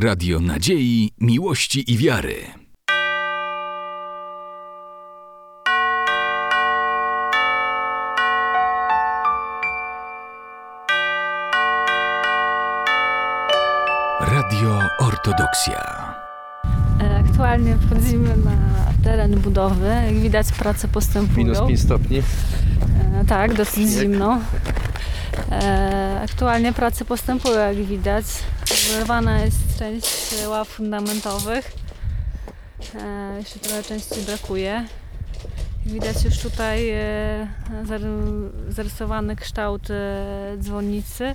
Radio Nadziei, Miłości i Wiary. Radio Ortodoksja. Aktualnie wchodzimy na teren budowy. Jak widać prace postępują. Minus 5 stopni. E, tak, dosyć zimno. E, aktualnie prace postępują, jak widać. Wyrwana jest część ław fundamentowych. E, jeszcze trochę części brakuje. Widać już tutaj e, zary- zarysowany kształt dzwonnicy.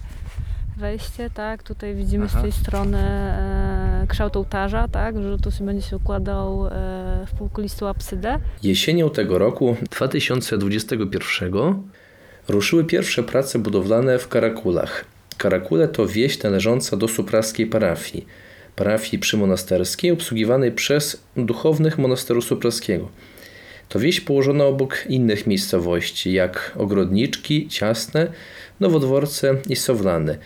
Wejście, tak, tutaj widzimy Aha. z tej strony kształt ołtarza, tak, że tu się będzie się układał w półkulistą absydę. Jesienią tego roku, 2021, ruszyły pierwsze prace budowlane w Karakulach. Karakule to wieś należąca do supraskiej parafii, parafii przymonasterskiej obsługiwanej przez duchownych monasteru supraskiego. To wieś położona obok innych miejscowości, jak Ogrodniczki, Ciasne, Nowodworce i Sowlany.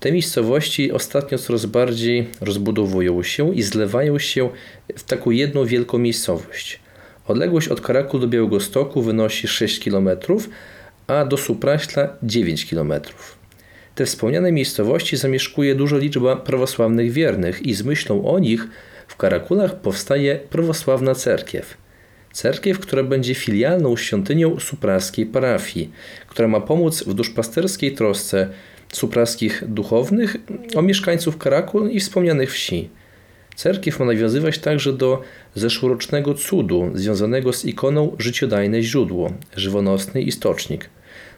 Te miejscowości ostatnio coraz bardziej rozbudowują się i zlewają się w taką jedną wielką miejscowość. Odległość od Karakul do Białegostoku wynosi 6 km, a do Supraśla 9 km. Te wspomniane miejscowości zamieszkuje duża liczba prawosławnych wiernych i z myślą o nich w Karakulach powstaje prawosławna cerkiew. Cerkiew, która będzie filialną świątynią supraskiej parafii, która ma pomóc w duszpasterskiej trosce supraskich duchownych o mieszkańców Karakul i wspomnianych wsi. Cerkiew ma nawiązywać także do zeszłorocznego cudu związanego z ikoną Życiodajne Źródło, żywonosny istocznik,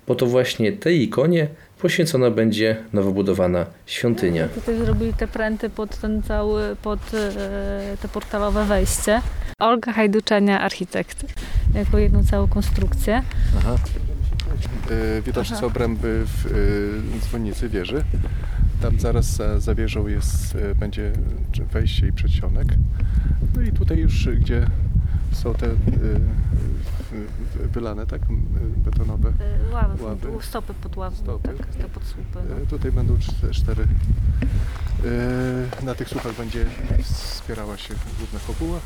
bo to właśnie tej ikonie poświęcona będzie nowo budowana świątynia. Tutaj zrobili te pręty pod ten cały, pod e, te portalowe wejście. Olga Hajduczenia, architekt, jako jedną całą konstrukcję. Aha. E, Widać Aha. z obręby w e, dzwonnicy wieży. Tam zaraz za, za wieżą jest, e, będzie wejście i przedsionek. No i tutaj już, gdzie są te e, wylane, tak, betonowe. E, Ławy, Ławy. stopy pod ławy, Stopy. tak, te pod słupy. No. E, Tutaj będą czte- cztery. e, Na tych słupach będzie wspierała się główna kopuła,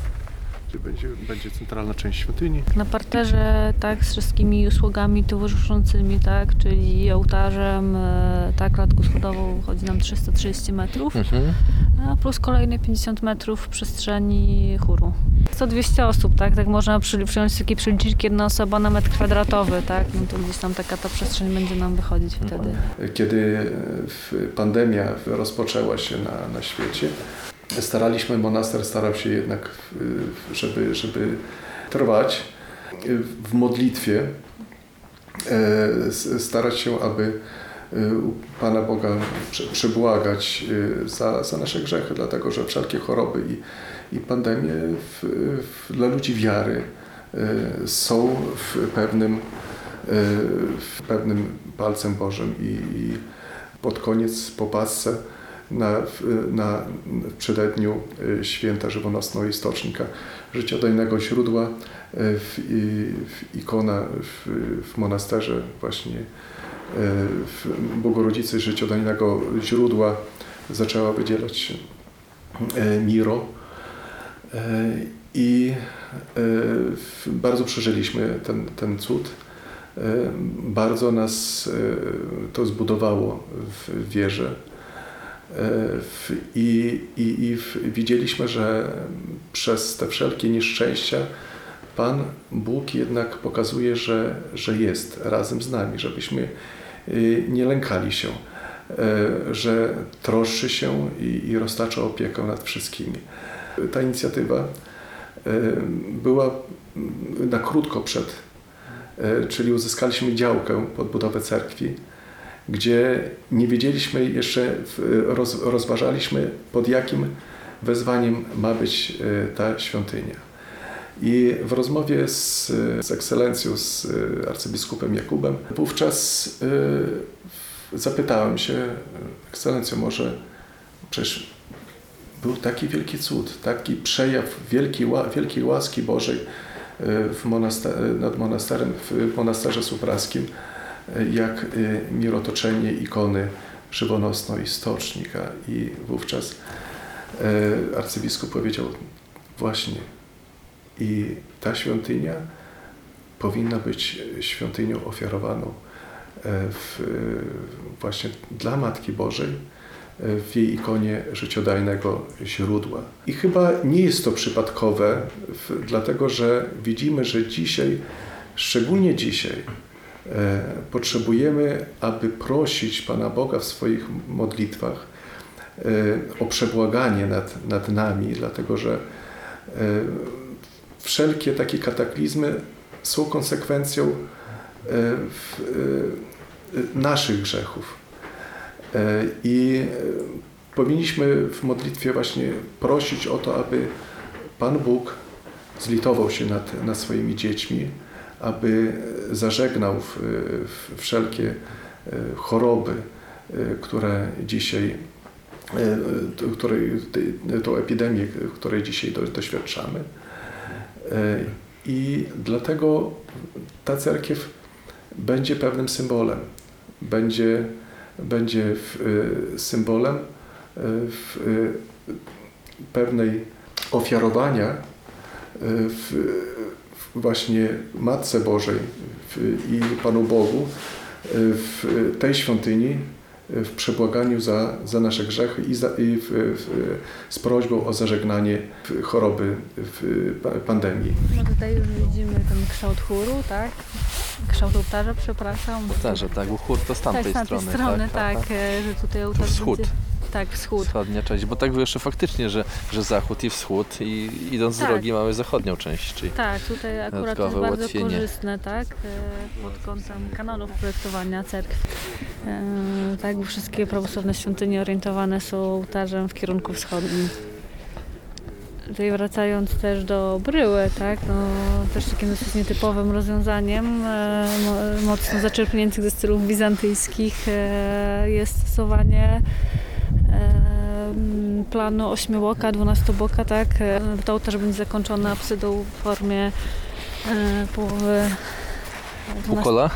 gdzie będzie, będzie centralna część świątyni. Na parterze, tak, z wszystkimi usługami towarzyszącymi, tak, czyli ołtarzem, e, tak, klatką schodową wychodzi nam 330 metrów, Mhm. a plus kolejne 50 metrów przestrzeni chóru. 100-200 osób, tak, tak można przy, przyjąć takie przelicznik, jedna osoba na metr kwadratowy, tak, no to gdzieś tam taka ta przestrzeń będzie nam wychodzić wtedy. Kiedy e, w- pandemia rozpoczęła się na, na świecie, staraliśmy, monaster starał się jednak, e, żeby, żeby trwać e, w modlitwie, e, starać się, aby u Pana Boga prze- przebłagać za, za nasze grzechy, dlatego że wszelkie choroby i, i pandemie w, w, dla ludzi wiary są w pewnym, w pewnym palcem Bożym i, i pod koniec po Pasce na, w- na w przededniu e, święta żywonosnego istocznika życiodajnego źródła e, w, i, w ikona w, w monasterze właśnie e, w Bogorodzicy życiodajnego źródła zaczęła wydzielać Miro i w- bardzo przeżyliśmy ten, ten cud. Bardzo nas to zbudowało w wierze. I, i, i widzieliśmy, że przez te wszelkie nieszczęścia Pan Bóg jednak pokazuje, że, że jest razem z nami, żebyśmy y, nie lękali się, e, że troszczy się i, i roztacza opiekę nad wszystkimi. Ta inicjatywa e, była na krótko przed, czyli uzyskaliśmy działkę pod budowę cerkwi, gdzie nie wiedzieliśmy jeszcze, roz, rozważaliśmy pod jakim wezwaniem ma być e, ta świątynia. I w rozmowie z, z ekscelencją, z e, arcybiskupem Jakubem, wówczas e, zapytałem się, ekscelencjo, może przecież był taki wielki cud, taki przejaw wielkiej, wielkiej łaski Bożej w monaster- nad monasterem, w monasterze supraskim, jak e, mirotoczenie ikony żywonosno i stocznika. I wówczas e, arcybiskup powiedział właśnie i ta świątynia powinna być świątynią ofiarowaną e, w, właśnie dla Matki Bożej w jej ikonie życiodajnego źródła. I chyba nie jest to przypadkowe, w, dlatego że widzimy, że dzisiaj, szczególnie dzisiaj, potrzebujemy, aby prosić Pana Boga w swoich modlitwach e, o przebłaganie nad, nad nami, dlatego że e, wszelkie takie kataklizmy są konsekwencją e, e, naszych grzechów. E, I e, powinniśmy w modlitwie właśnie prosić o to, aby Pan Bóg zlitował się nad, nad swoimi dziećmi, aby zażegnał w, w wszelkie e, choroby, e, które dzisiaj, e, której, tą epidemię, której dzisiaj do- doświadczamy. I dlatego ta cerkiew będzie pewnym symbolem. Będzie, będzie symbolem w, pewnej ofiarowania w właśnie Matce Bożej i Panu Bogu e, w tej świątyni e, w przebłaganiu za, za nasze grzechy i, za, i w, w, z prośbą o zażegnanie choroby w pa- pandemii. No tutaj już widzimy ten kształt chóru, tak? Kształt ołtarza, przepraszam. Ołtarze, tak, bo chór to z tamtej tak, z tamtej strony. strony, tak, e, że tutaj ołtarz wschód. będzie- Tak, wschód. Wschodnia część, bo tak jeszcze faktycznie, że, że zachód i wschód i idąc z Tak. drogi mamy zachodnią część, czyli Tak, tutaj akurat jest bardzo ułatwienie. korzystne, tak, e, pod kątem kanonów projektowania cerkwi. E, Tak, bo wszystkie prawosławne świątynie orientowane są ołtarzem w kierunku wschodnim. Tutaj wracając też do bryły, tak, no, też takim dosyć nietypowym rozwiązaniem, e, mo- mocno zaczerpniętych ze stylów bizantyjskich e, jest stosowanie planu ośmioboka, dwunastoboka, tak. E, To ołtarz będzie zakończony absydą w formie e, połowy półkola.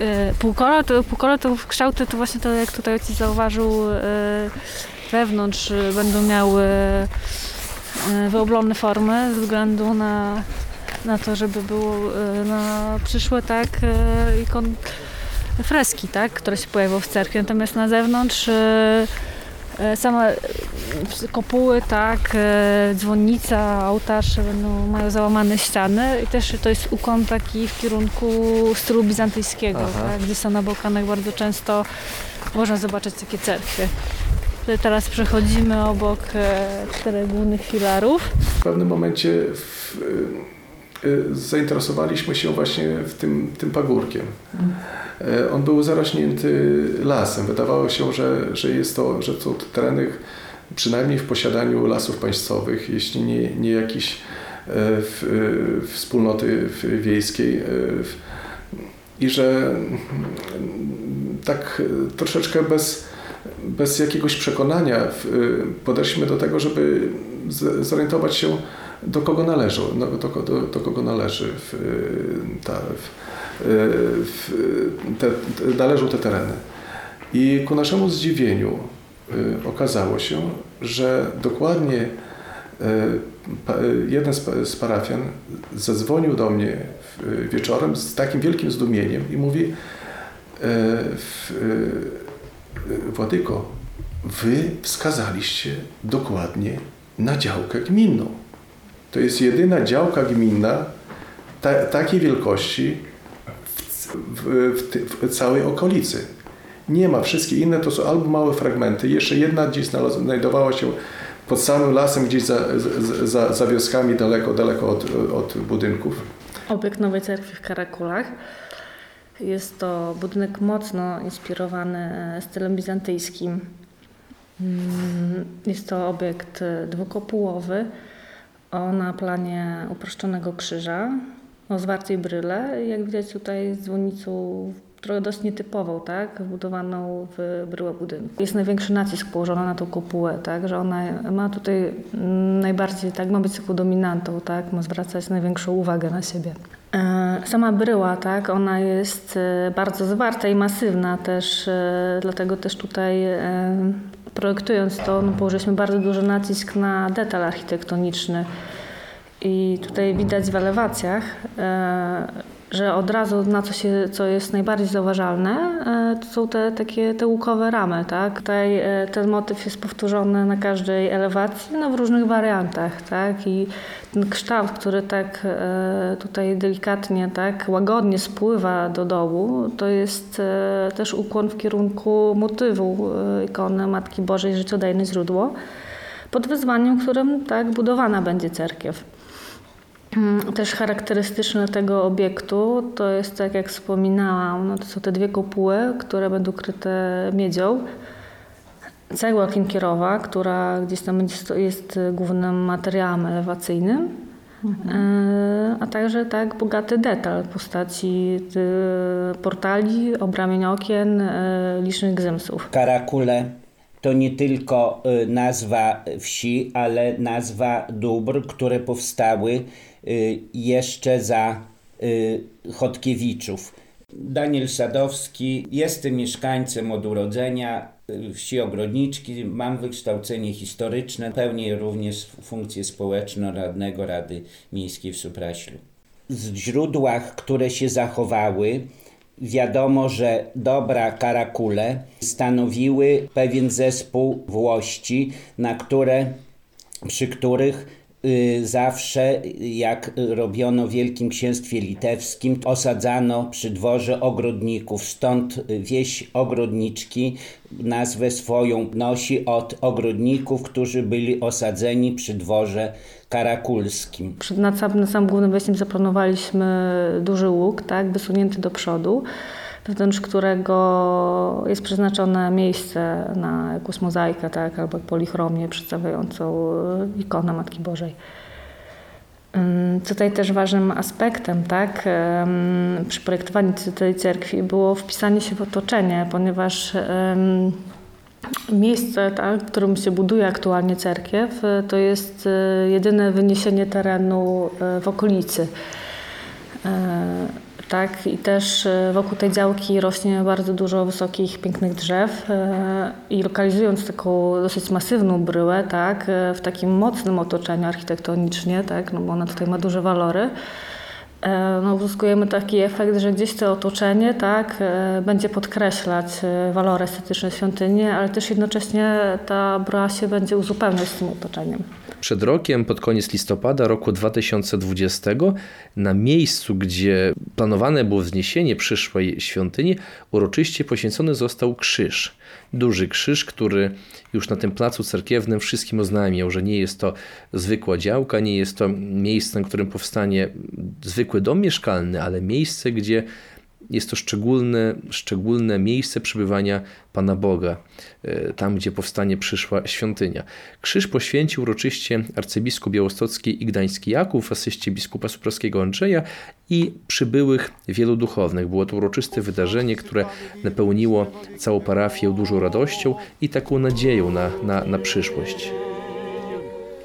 E, Półkola to, półkola to kształty to właśnie to jak tutaj ojciec zauważył e, wewnątrz e, będą miały e, wyoblone formy ze względu na, na to, żeby było e, na przyszłe tak e, ikon freski, tak, które się pojawią w cerkwi. Natomiast na zewnątrz e, e, same e, kopuły, tak, e, dzwonnica, ołtarz będą, mają załamane ściany i też to jest ukłon taki w kierunku stylu bizantyjskiego, tak, gdzie są na Bałkanach bardzo często można zobaczyć takie cerkwie. Tutaj teraz przechodzimy obok e, czterech głównych filarów. W pewnym momencie w, zainteresowaliśmy się właśnie w tym, tym pagórkiem. E, On był zarośnięty lasem. Wydawało się, że, że, jest to, że to tereny przynajmniej w posiadaniu lasów państwowych, jeśli nie, nie jakiejś e, w, e, wspólnoty w- wiejskiej. w- I że mm, tak troszeczkę bez, bez jakiegoś przekonania w- podeszliśmy do tego, żeby zorientować się, do kogo należą, no, do, do, do kogo należy w, e, ta, w, e, w, te, te, należą te tereny. I ku naszemu zdziwieniu y, okazało się, że dokładnie y, y, jeden z, pa- z parafian zadzwonił do mnie wieczorem z takim wielkim zdumieniem i mówi y, y, y, Władyko, wy wskazaliście dokładnie na działkę gminną. To jest jedyna działka gminna ta, takiej wielkości w, w, w, całej okolicy. Nie ma. Wszystkie inne to są albo małe fragmenty. Jeszcze jedna gdzieś znajdowała się pod samym lasem, gdzieś za, za, za, za wioskami, daleko, daleko od, od budynków. Obiekt Nowej Cerkwi w Karakulach. Jest to budynek mocno inspirowany e, stylem bizantyjskim. Mm, Jest to obiekt e, dwukopułowy o na planie uproszczonego krzyża o zwartej bryle. Jak widać tutaj z dzwonnicą trochę dość nietypową, tak, wbudowaną w bryłę budynku. Jest największy nacisk położony na tą kopułę, tak, że ona ma tutaj mm, najbardziej, tak, ma być taką dominantą, tak, ma zwracać największą uwagę na siebie. E, Sama bryła, tak, ona jest e, bardzo zwarta i masywna też, e, dlatego też tutaj projektując to, no, położyliśmy bardzo duży nacisk na detal architektoniczny. I tutaj widać w elewacjach, e, że od razu na co, się, co jest najbardziej zauważalne, e, to są te takie te łukowe ramy. Tak? Tutaj e, ten motyw jest powtórzony na każdej elewacji, no w różnych wariantach. Tak? I ten kształt, który tak e, tutaj delikatnie, tak łagodnie spływa do dołu, to jest też ukłon w kierunku motywu ikony Matki Bożej Życiodajne Źródło pod wyzwaniem, którym tak budowana będzie cerkiew. Mm, Też charakterystyczne tego obiektu to jest, tak jak wspominałam, no to są te dwie kopuły, które będą kryte miedzią. Cegła klinkierowa, która gdzieś tam jest głównym materiałem elewacyjnym. E, A także tak bogaty detal w postaci y, portali, obramień okien, e, licznych gzymsów. Karakule to nie tylko y, nazwa wsi, ale nazwa dóbr, które powstały y, jeszcze za y, Chodkiewiczów. Daniel Sadowski, jestem mieszkańcem od urodzenia y, wsi Ogrodniczki, mam wykształcenie historyczne, pełnię również funkcję społeczną radnego Rady Miejskiej w Supraślu w źródłach, które się zachowały, wiadomo, że dobra karakule stanowiły pewien zespół włości, na które, przy których y, zawsze, jak robiono w Wielkim Księstwie Litewskim, osadzano przy dworze ogrodników. Stąd y, wieś Ogrodniczki nazwę swoją nosi od ogrodników, którzy byli osadzeni przy dworze karakulskim. Przed, sam, nad samym głównym wejściem zaplanowaliśmy duży łuk, tak, wysunięty do przodu, wewnątrz którego jest przeznaczone miejsce na jakąś mozaikę, tak, albo polichromię przedstawiającą e, ikonę Matki Bożej. Tutaj też ważnym aspektem tak, przy projektowaniu tej cerkwi było wpisanie się w otoczenie, ponieważ Miejsce, tak, w którym się buduje aktualnie cerkiew, y, to jest y, jedyne wyniesienie terenu w okolicy. E, Tak, i też y, wokół tej działki rośnie bardzo dużo wysokich, pięknych drzew e, i lokalizując taką dosyć masywną bryłę, tak, e, w takim mocnym otoczeniu architektonicznie, tak, no bo ona tutaj ma duże walory, E, no, uzyskujemy taki efekt, że gdzieś to otoczenie tak, e, będzie podkreślać e, walory estetyczne świątyni, ale też jednocześnie ta bra się będzie uzupełniać z tym otoczeniem. Przed rokiem, pod koniec listopada roku 2020, na miejscu, gdzie planowane było wzniesienie przyszłej świątyni, uroczyście poświęcony został krzyż. Duży krzyż, który już na tym placu cerkiewnym wszystkim oznajmiał, że nie jest to zwykła działka, nie jest to miejsce, na którym powstanie zwykły dom mieszkalny, ale miejsce, gdzie jest to szczególne, szczególne miejsce przebywania Pana Boga, e, tam gdzie powstanie przyszła świątynia. Krzyż poświęcił uroczyście arcybiskup białostocki i gdański Jakub asyście biskupa suprowskiego Andrzeja i przybyłych wielu duchownych. Było to uroczyste wydarzenie, które napełniło całą parafię dużą radością i taką nadzieją na, na, na przyszłość.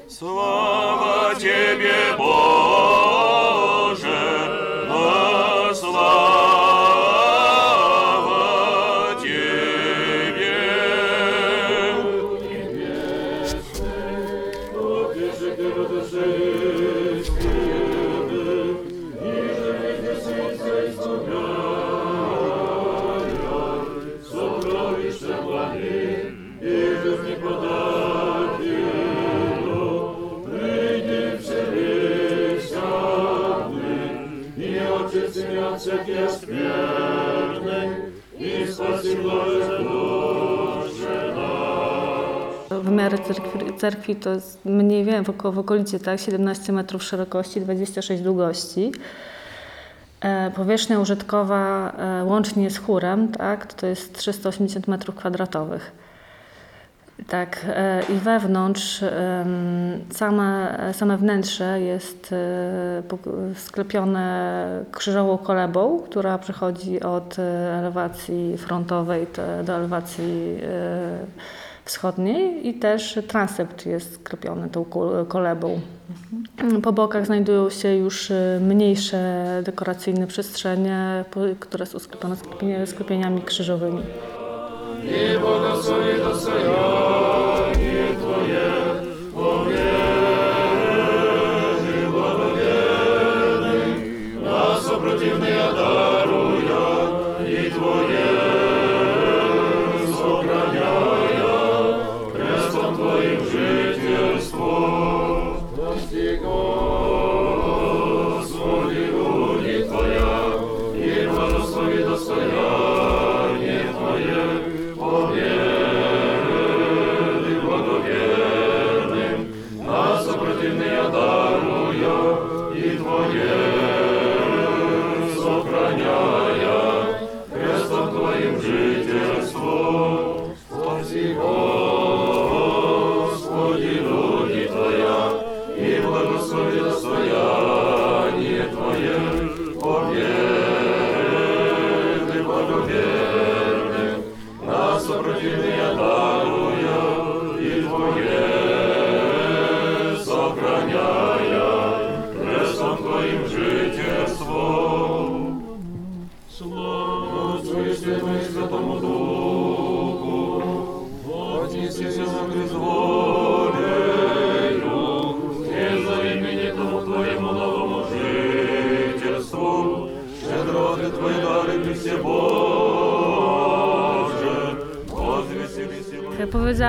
Sława Ciebie, Boże! Wymiary cerkwi, cerkwi to jest mniej więcej w, w okolicy tak, 17 metrów szerokości, 26 długości. E, powierzchnia użytkowa e, łącznie z chórem tak, to jest 380 metrów kwadratowych. Tak, e, i wewnątrz same, same wnętrze jest e, sklepione krzyżową kolebą, która przechodzi od e, elewacji frontowej do elewacji wschodniej i też transept jest sklepiony tą ko- kolebą. Po bokach znajdują się już e, mniejsze dekoracyjne przestrzenie, które są sklepione sklepienia- sklepieniami krzyżowymi. Ja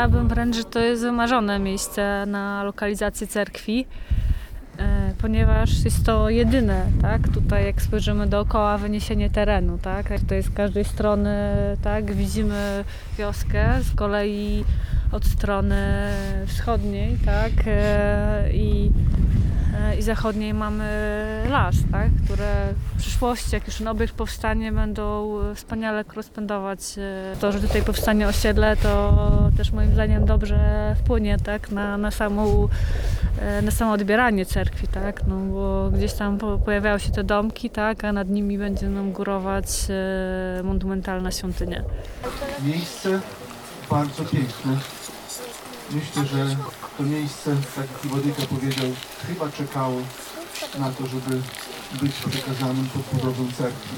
powiedziałabym wręcz, że to jest wymarzone miejsce na lokalizację cerkwi, e, ponieważ jest to jedyne, tak? Tutaj jak spojrzymy dookoła wyniesienie terenu, tak? Tutaj z każdej strony, tak? Widzimy wioskę, z kolei od strony wschodniej, tak? E, I, i zachodniej mamy las, tak? które w przyszłości, jak już ten obiekt powstanie, będą wspaniale korespondować. e, To, że tutaj powstanie osiedle, to też moim zdaniem dobrze wpłynie tak? na, na, samą, e, na samo odbieranie cerkwi, tak? no, bo gdzieś tam po- pojawiają się te domki, tak? a nad nimi będzie nam górować e, monumentalna świątynia. miejsce bardzo piękne. Myślę, że to miejsce, tak jak Władysław powiedział, chyba czekało na to, żeby być przekazanym pod budowę cerkwi.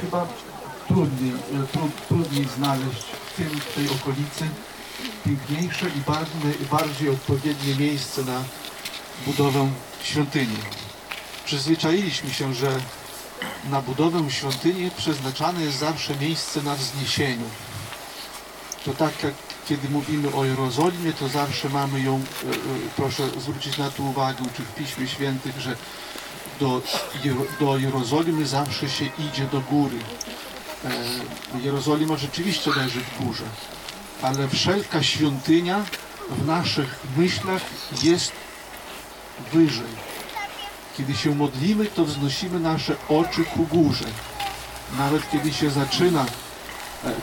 Chyba trudniej, e, tru, trudniej znaleźć w tym, w tej okolicy piękniejsze i bardziej, bardziej odpowiednie miejsce na budowę świątyni. Przyzwyczailiśmy się, że na budowę świątyni przeznaczane jest zawsze miejsce na wzniesieniu. To tak jak kiedy mówimy o Jerozolimie, to zawsze mamy ją, e, e, proszę zwrócić na to uwagę, czy w Piśmie Świętych, że do, do Jerozolimy zawsze się idzie do góry. E, Jerozolima rzeczywiście leży w górze, ale wszelka świątynia w naszych myślach jest wyżej. Kiedy się modlimy, to wznosimy nasze oczy ku górze. Nawet kiedy się zaczyna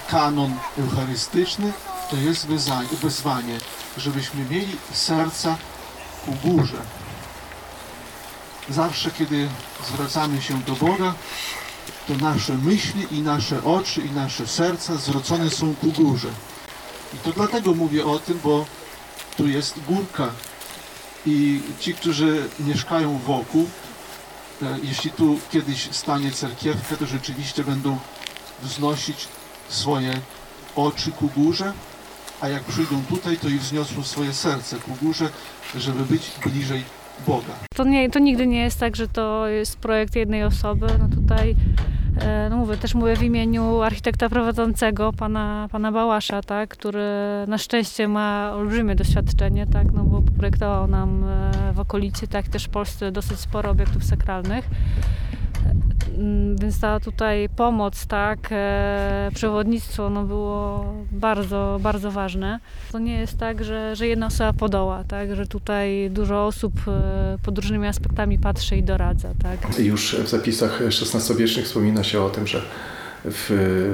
kanon eucharystyczny, to jest wezwanie, żebyśmy mieli serca ku górze. Zawsze, kiedy zwracamy się do Boga, to nasze myśli i nasze oczy i nasze serca zwrócone są ku górze. I to dlatego mówię o tym, bo tu jest górka i ci, którzy mieszkają wokół, e, jeśli tu kiedyś stanie cerkiewka, to rzeczywiście będą wznosić swoje oczy ku górze, a jak przyjdą tutaj, to i wzniosą swoje serce ku górze, żeby być bliżej Boga. To, nie, to nigdy nie jest tak, że to jest projekt jednej osoby. No tutaj, e, no mówię, też mówię w imieniu architekta prowadzącego, pana, pana Bałasza, tak, który na szczęście ma olbrzymie doświadczenie, tak, no bo projektował nam e, w okolicy, tak też w Polsce dosyć sporo obiektów sakralnych. Mm, Więc ta tutaj pomoc, tak, e, przewodnictwo no było bardzo, bardzo ważne. To nie jest tak, że, że jedna osoba podoła, tak, że tutaj dużo osób e, pod różnymi aspektami patrzy i doradza, tak. Już w zapisach XVI-wiecznych wspomina się o tym, że w,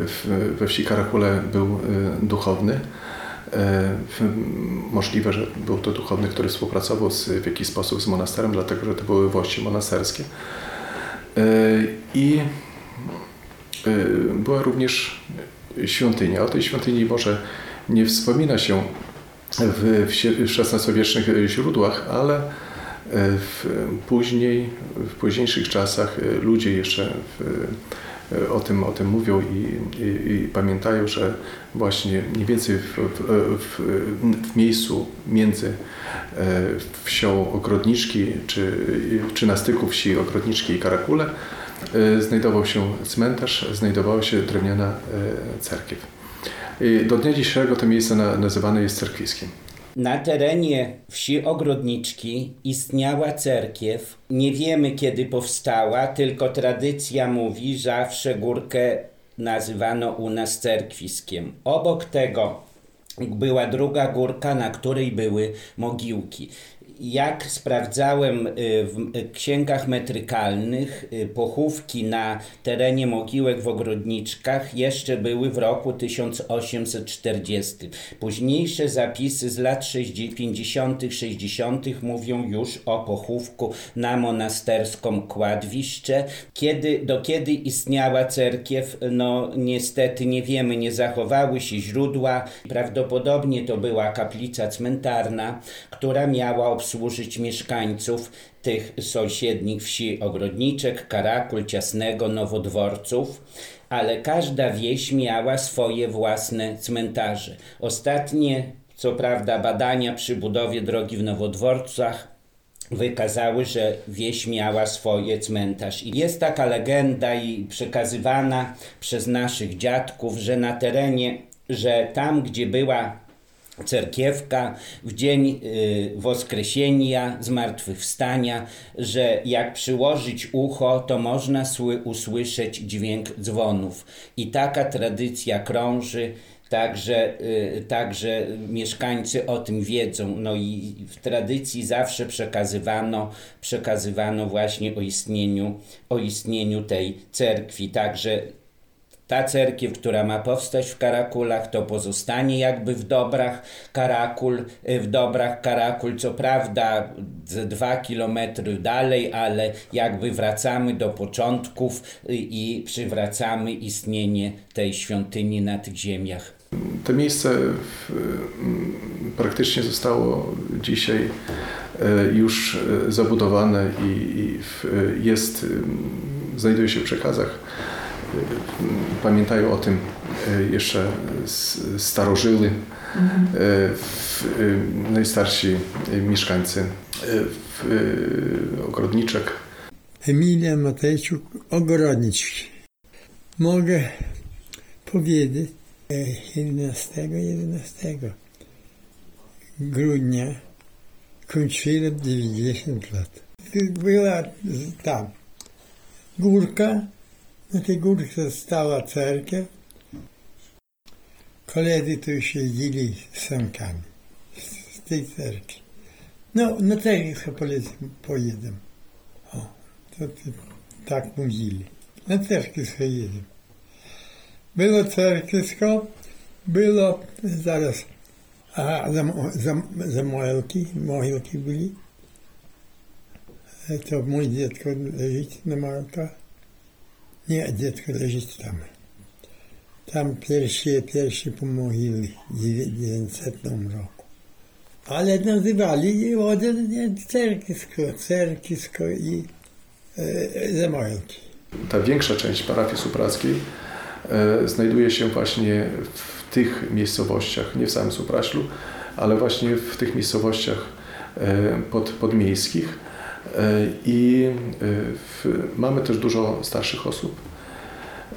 w, we wsi Karakule był duchowny. E, w- Możliwe, że był to duchowny, który współpracował z, w jakiś sposób z monasterem, dlatego że to były włości monasterskie. I y, była również świątynia. O tej świątyni może nie wspomina się w, XVI-wiecznych źródłach, ale w, później, w późniejszych czasach ludzie jeszcze w, o tym, o tym mówią i, i, i pamiętają, że właśnie mniej więcej w, w, w, w miejscu między e, wsią Ogrodniczki, czy, czy na styku wsi Ogrodniczki i Karakule e, znajdował się cmentarz, znajdowała się drewniana e, cerkiew. Do dnia dzisiejszego to miejsce na, nazywane jest cerkwiskiem. Na terenie wsi Ogrodniczki istniała cerkiew. Nie wiemy kiedy powstała, tylko tradycja mówi, że zawsze górkę nazywano u nas cerkwiskiem. Obok tego była druga górka, na której były mogiłki. Jak sprawdzałem y, w y, księgach metrykalnych, y, pochówki na terenie mogiłek w Ogrodniczkach jeszcze były w roku 1840. Późniejsze zapisy z lat 60 50., 60. mówią już o pochówku na monasterską kładwiszcze. Kiedy, do kiedy istniała cerkiew, no niestety nie wiemy, nie zachowały się źródła. Prawdopodobnie to była kaplica cmentarna, która miała obsłużyć mieszkańców tych sąsiednich wsi Ogrodniczek, Karakul, Ciasnego, Nowodworców, ale każda wieś miała swoje własne cmentarze. Ostatnie, co prawda, badania przy budowie drogi w Nowodworcach wykazały, że wieś miała swoje cmentarz. I jest taka legenda i przekazywana przez naszych dziadków, że na terenie, że tam, gdzie była cerkiewka w dzień y, Woskresenia, Zmartwychwstania, że jak przyłożyć ucho, to można sły, usłyszeć dźwięk dzwonów. I taka tradycja krąży. Także, y, także mieszkańcy o tym wiedzą. No i w tradycji zawsze przekazywano, przekazywano właśnie o istnieniu, o istnieniu tej cerkwi. Także ta cerkiew, która ma powstać w Karakulach, to pozostanie jakby w dobrach Karakul, y, w dobrach Karakul, co prawda dwa kilometry dalej, ale jakby wracamy do początków y, i przywracamy istnienie tej świątyni na tych ziemiach. To miejsce w, m, praktycznie zostało dzisiaj już zabudowane i, jest, znajduje się w przekazach. Pamiętają o tym e, jeszcze starożyły, e, najstarsi mieszkańcy ogrodniczek. Emilia Matejczuk, Ogrodniczki. Mogę powiedzieć, e, 11, 11 grudnia kończyłem 90 lat. Była tam górka, na tej górce stała cerkiew. Koledzy tu siedzieli z sankami z, tej cerkwi. No, na cerkiew powiedzmy pojedę. O, to, to tak mówili. Na cerkiew pojedę. Było cerkiewsko, było zaraz, a za, za, za mogilki, mogilki byli. E, To mój dziecko leży na mogilkach. Nie, dziecko leży tam. Tam pierwsze, pierwsze pomogili w 900 roku. Ale nazywali od cerkiewsko, cerkiewsko i e, mogilki. ta większa część parafii suprackiej e, znajduje się właśnie w tych miejscowościach, nie w samym Supraślu, ale właśnie w tych miejscowościach e, pod, podmiejskich. E, I e, w, mamy też dużo starszych osób,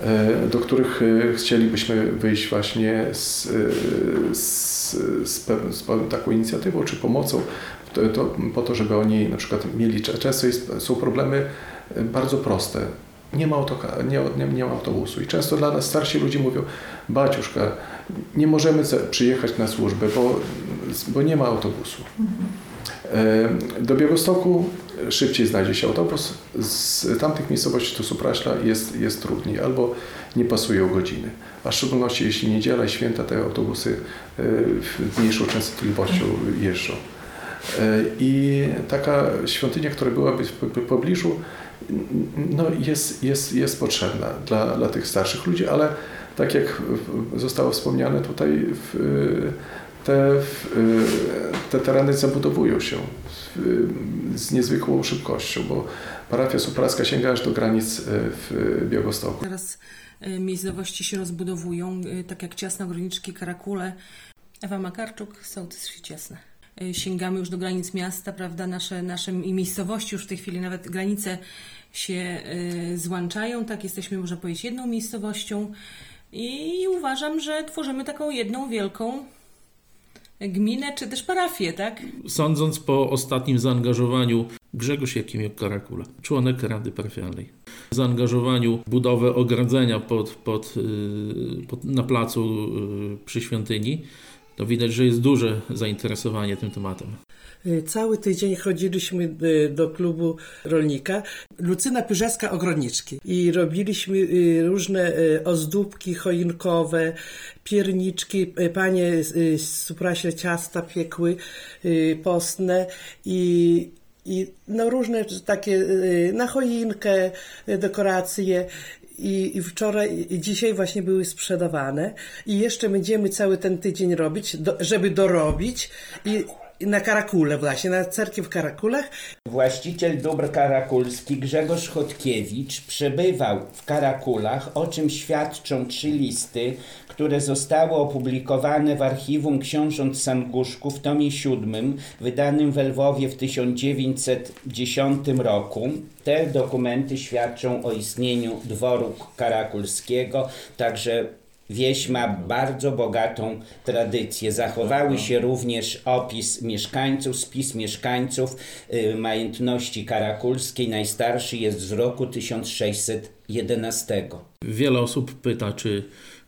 e, do których chcielibyśmy wyjść właśnie z, z, z, z taką inicjatywą czy pomocą, to, to, po to, żeby oni na przykład mieli, często jest, są problemy bardzo proste. Nie ma, autoka, nie, nie, nie ma autobusu. I często dla nas starsi ludzie mówią, baciuszka, nie możemy przyjechać na służbę, bo, bo nie ma autobusu. E, Do Białegostoku szybciej znajdzie się autobus, z tamtych miejscowości do Supraśla jest, jest trudniej albo nie pasują godziny. A w szczególności jeśli niedziela i święta te autobusy e, w mniejszą częstotliwością jeżdżą. E, I taka świątynia, która byłaby w pobliżu, no jest, jest, jest potrzebna dla, dla tych starszych ludzi, ale tak jak zostało wspomniane tutaj, w, te, y, te tereny zabudowują się z niezwykłą szybkością, bo parafia supraska sięga aż do granic y, w Białegostoku. Teraz y, miejscowości się rozbudowują, tak jak Ciasno, Groniczki, Karakule. Ewa Makarczuk, sołtys Świeciasne. Y, Sięgamy już do granic miasta, prawda, nasze, nasze i miejscowości już w tej chwili nawet granice się złączają, tak, jesteśmy, można powiedzieć, jedną miejscowością i uważam, że tworzymy taką jedną wielką gminę, czy też parafię, tak? Sądząc po ostatnim zaangażowaniu Grzegorz Jakimiuk Karakula, członek Rady Parafialnej, zaangażowaniu budowę ogrodzenia pod, pod, yy, pod, na placu yy, przy świątyni, to widać, że jest duże zainteresowanie tym tematem. Y, Cały tydzień chodziliśmy y, do klubu rolnika. Lucyna Pyrzeska Ogrodniczki i robiliśmy y, różne ozdóbki choinkowe, pierniczki, panie z Suprasie ciasta piekły postne. I i no różne takie na choinkę dekoracje. I, i wczoraj i dzisiaj właśnie były sprzedawane. I jeszcze będziemy cały ten tydzień robić, do, żeby dorobić. I na Karakule właśnie, na cerkiew w Karakulach. Właściciel dóbr karakulski Grzegorz Chodkiewicz przebywał w Karakulach, o czym świadczą trzy listy, które zostały opublikowane w archiwum książąt Sanguszku w tomie siódmym, wydanym w Lwowie w 1910 roku. Te dokumenty świadczą o istnieniu dworu karakulskiego, także Wieś ma bardzo bogatą tradycję. Zachowały się również opis mieszkańców, spis mieszkańców y, majątności karakulskiej. Najstarszy jest z roku 1611. Wiele osób pyta, czy,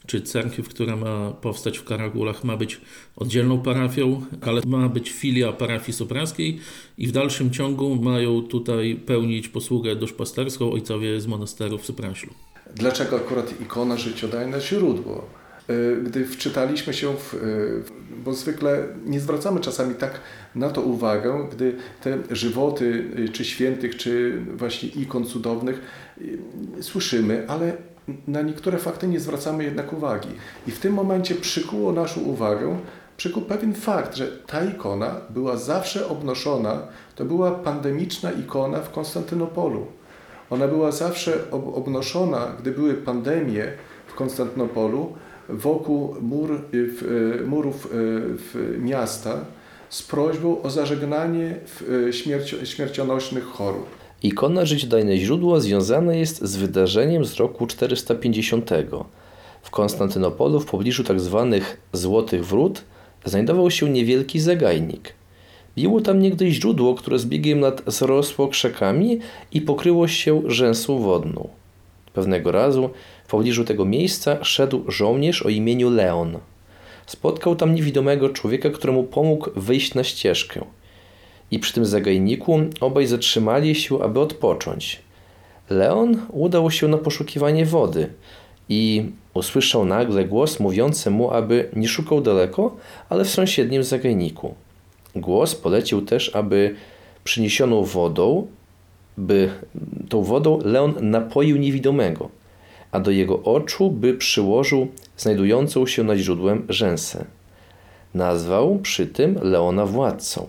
czy cerkiew, która ma powstać w Karagulach, ma być oddzielną parafią, ale ma być filia parafii sopraskiej i w dalszym ciągu mają tutaj pełnić posługę duszpasterską ojcowie z monasteru w Sopraślu. Dlaczego akurat ikona życiodajne źródło? Y, Gdy wczytaliśmy się w, y, bo zwykle nie zwracamy czasami tak na to uwagę, gdy te żywoty y, czy świętych, czy właśnie ikon cudownych słyszymy, ale na niektóre fakty nie zwracamy jednak uwagi. I w tym momencie przykuło naszą uwagę, przykuł pewien fakt, że ta ikona była zawsze obnoszona, to była pandemiczna ikona w Konstantynopolu. Ona była zawsze ob obnoszona, gdy były pandemie w Konstantynopolu, wokół mur, w, y, murów y, w miasta z prośbą o zażegnanie w, y, śmiercio śmiercionośnych chorób. Ikona Życiodajne Źródło związane jest z wydarzeniem z roku 450. W Konstantynopolu w pobliżu tzw. Złotych Wrót znajdował się niewielki zagajnik. Było tam niegdyś źródło, które z biegiem lat zarosło krzakami i pokryło się rzęsą wodną. Pewnego razu w pobliżu tego miejsca szedł żołnierz o imieniu Leon. Spotkał tam niewidomego człowieka, któremu pomógł wyjść na ścieżkę. I przy tym zagajniku obaj zatrzymali się, aby odpocząć. Leon udał się na poszukiwanie wody i usłyszał nagle głos mówiący mu, aby nie szukał daleko, ale w sąsiednim zagajniku. Głos polecił też, aby przyniesioną wodą, by tą wodą Leon napoił niewidomego, a do jego oczu by przyłożył znajdującą się nad źródłem rzęsę. Nazwał przy tym Leona władcą.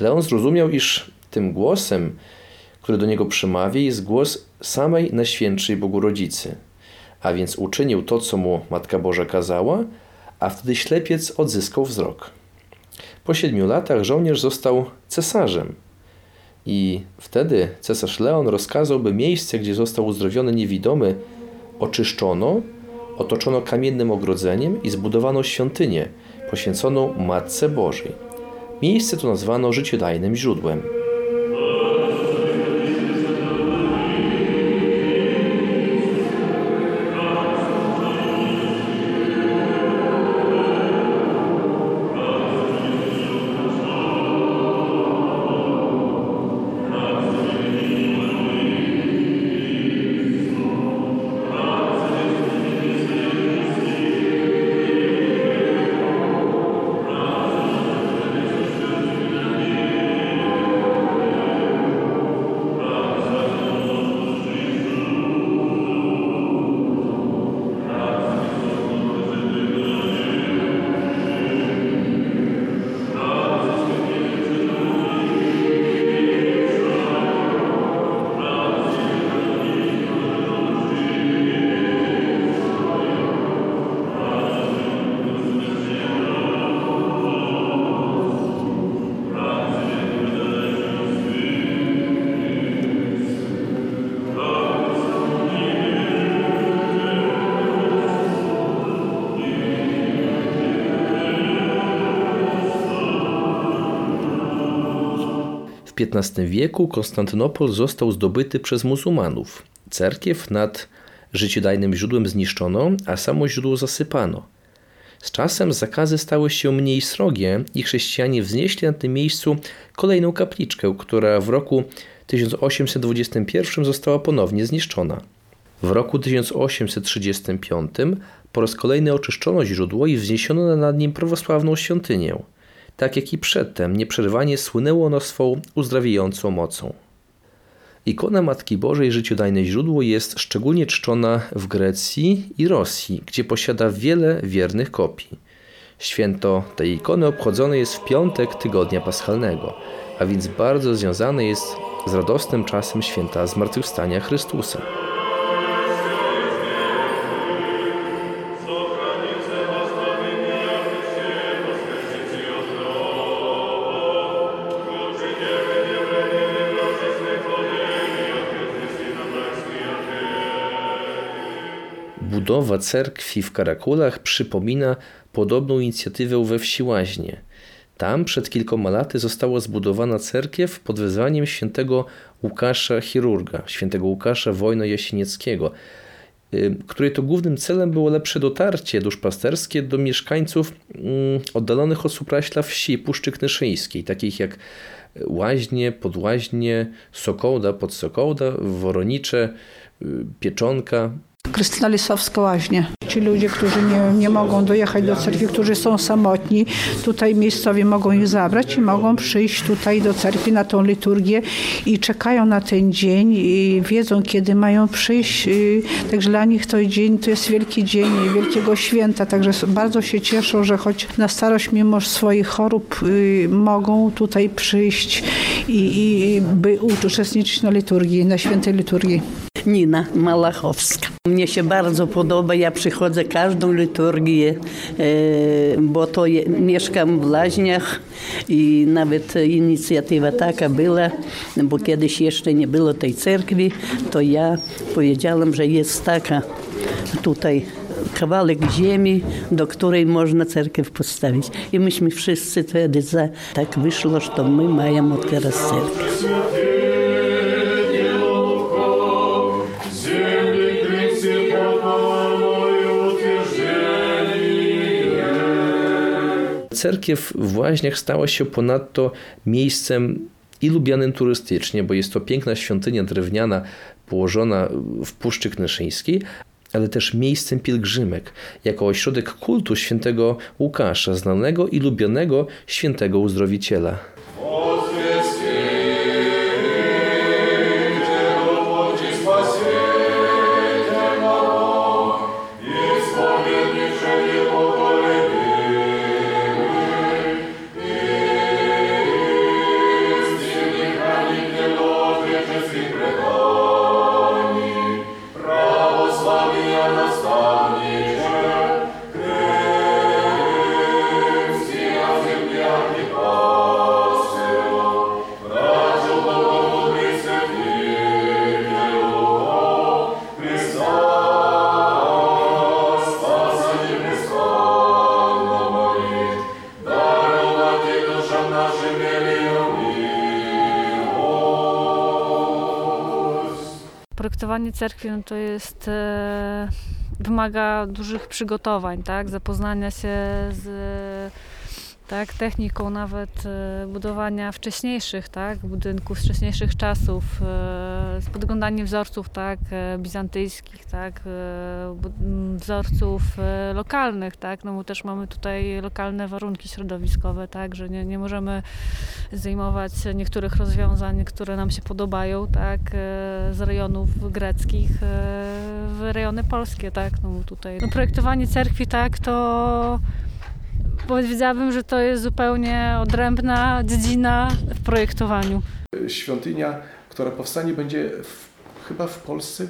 Leon zrozumiał, iż tym głosem, który do niego przemawia, jest głos samej Najświętszej Bogurodzicy, a więc uczynił to, co mu Matka Boża kazała, a wtedy ślepiec odzyskał wzrok. Po siedmiu latach żołnierz został cesarzem i wtedy cesarz Leon rozkazał, by miejsce, gdzie został uzdrowiony niewidomy, oczyszczono, otoczono kamiennym ogrodzeniem i zbudowano świątynię poświęconą Matce Bożej. Miejsce to nazwano życiodajnym źródłem. XV wieku Konstantynopol został zdobyty przez muzułmanów. Cerkiew nad życiodajnym źródłem zniszczono, a samo źródło zasypano. Z czasem zakazy stały się mniej srogie i chrześcijanie wznieśli na tym miejscu kolejną kapliczkę, która w roku 1821 została ponownie zniszczona. W roku 1835 po raz kolejny oczyszczono źródło i wzniesiono nad nim prawosławną świątynię. Tak jak i przedtem, nieprzerwanie słynęło ono swą uzdrawiającą mocą. Ikona Matki Bożej Życiodajne Źródło jest szczególnie czczona w Grecji i Rosji, gdzie posiada wiele wiernych kopii. Święto tej ikony obchodzone jest w piątek tygodnia paschalnego, a więc bardzo związane jest z radosnym czasem święta Zmartwychwstania Chrystusa. Budowa cerkwi w Karakulach przypomina podobną inicjatywę we wsi Łaźnie. Tam przed kilkoma laty została zbudowana cerkiew pod wezwaniem świętego Łukasza Chirurga, świętego Łukasza Wojno-Jasienieckiego, y, której to głównym celem było lepsze dotarcie duszpasterskie do mieszkańców mm, oddalonych od Supraśla wsi Puszczy Knyszyńskiej, takich jak Łaźnie, Podłaźnie, Sokołda, Podsokołda, Woronicze, y, Pieczonka, Krystyna Lisowska Łaźnie. Ci ludzie, którzy nie, nie mogą dojechać do cerkwi, którzy są samotni, tutaj miejscowi mogą ich zabrać i mogą przyjść tutaj do cerkwi na tą liturgię i czekają na ten dzień i wiedzą, kiedy mają przyjść. Także dla nich to dzień to jest wielki dzień wielkiego święta, także bardzo się cieszą, że choć na starość mimo swoich chorób y, mogą tutaj przyjść i, i by uczestniczyć na liturgii, na świętej liturgii. Nina Malachowska. Mnie się bardzo podoba, ja przychodzę każdą liturgię, e, bo to je, mieszkam w Laźniach i nawet inicjatywa taka była, bo kiedyś jeszcze nie było tej cerkwi, to ja powiedziałam, że jest taka tutaj kawałek ziemi, do której można cerkiew postawić. I myśmy wszyscy wtedy za. Tak wyszło, że my mamy teraz cerkiew. Cerkiew w Łaźniach stała się ponadto miejscem i lubianym turystycznie, bo jest to piękna świątynia drewniana położona w Puszczy Knyszyńskiej, ale też miejscem pielgrzymek, jako ośrodek kultu świętego Łukasza, znanego i lubionego świętego uzdrowiciela. Projektowanie cerkwi no to jest, e, wymaga dużych przygotowań, tak? zapoznania się z tak, techniką nawet e, budowania wcześniejszych tak, budynków wcześniejszych czasów, e, z podglądaniem wzorców tak, e, bizantyjskich, tak, wzorców lokalnych, tak, no bo też mamy tutaj lokalne warunki środowiskowe, tak, że nie, nie możemy zdejmować niektórych rozwiązań, które nam się podobają, tak, z rejonów greckich w rejony polskie, tak, no bo tutaj no, projektowanie cerkwi, tak, to powiedziałabym, że to jest zupełnie odrębna dziedzina w projektowaniu. Świątynia, która powstanie będzie w, chyba w Polsce,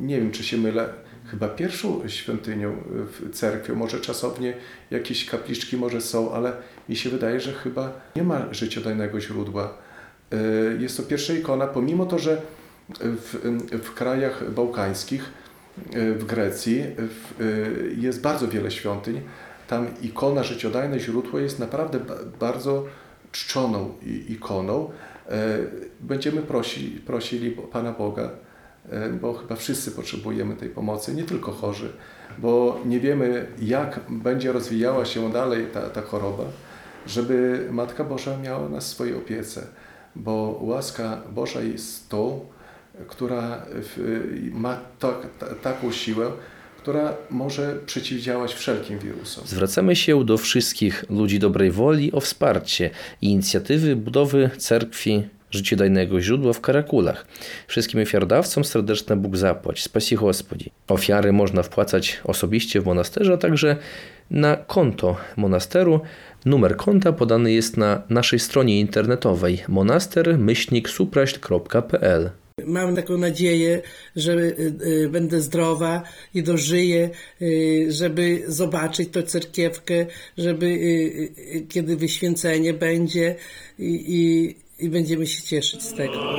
nie wiem czy się mylę, chyba pierwszą świątynią, w cerkwią, może czasownie jakieś kapliczki może są, ale mi się wydaje, że chyba nie ma życiodajnego źródła. Y, Jest to pierwsza ikona, pomimo to, że w, w krajach bałkańskich, y, w Grecji w, y, jest bardzo wiele świątyń, tam ikona życiodajne źródło jest naprawdę ba- bardzo czczoną ikoną, E, Będziemy prosi, prosili Pana Boga, e, bo chyba wszyscy potrzebujemy tej pomocy, nie tylko chorzy, bo nie wiemy, jak będzie rozwijała się dalej ta, ta choroba, żeby Matka Boża miała nas w swojej opiece, bo łaska Boża jest tą, która ma tak, ta, taką siłę, która może przeciwdziałać wszelkim wirusom. Zwracamy się do wszystkich ludzi dobrej woli o wsparcie i inicjatywy budowy cerkwi życiodajnego źródła w Karakulach. Wszystkim ofiardawcom serdeczne Bóg zapłać, spasi Gospodzi. Ofiary można wpłacać osobiście w monasterze, a także na konto monasteru. Numer konta podany jest na naszej stronie internetowej monaster-supraśl.pl Mam taką nadzieję, że y, y, będę zdrowa i dożyję, y, żeby zobaczyć tę cerkiewkę, żeby kiedy wyświęcenie będzie i, i, i będziemy się cieszyć z tego.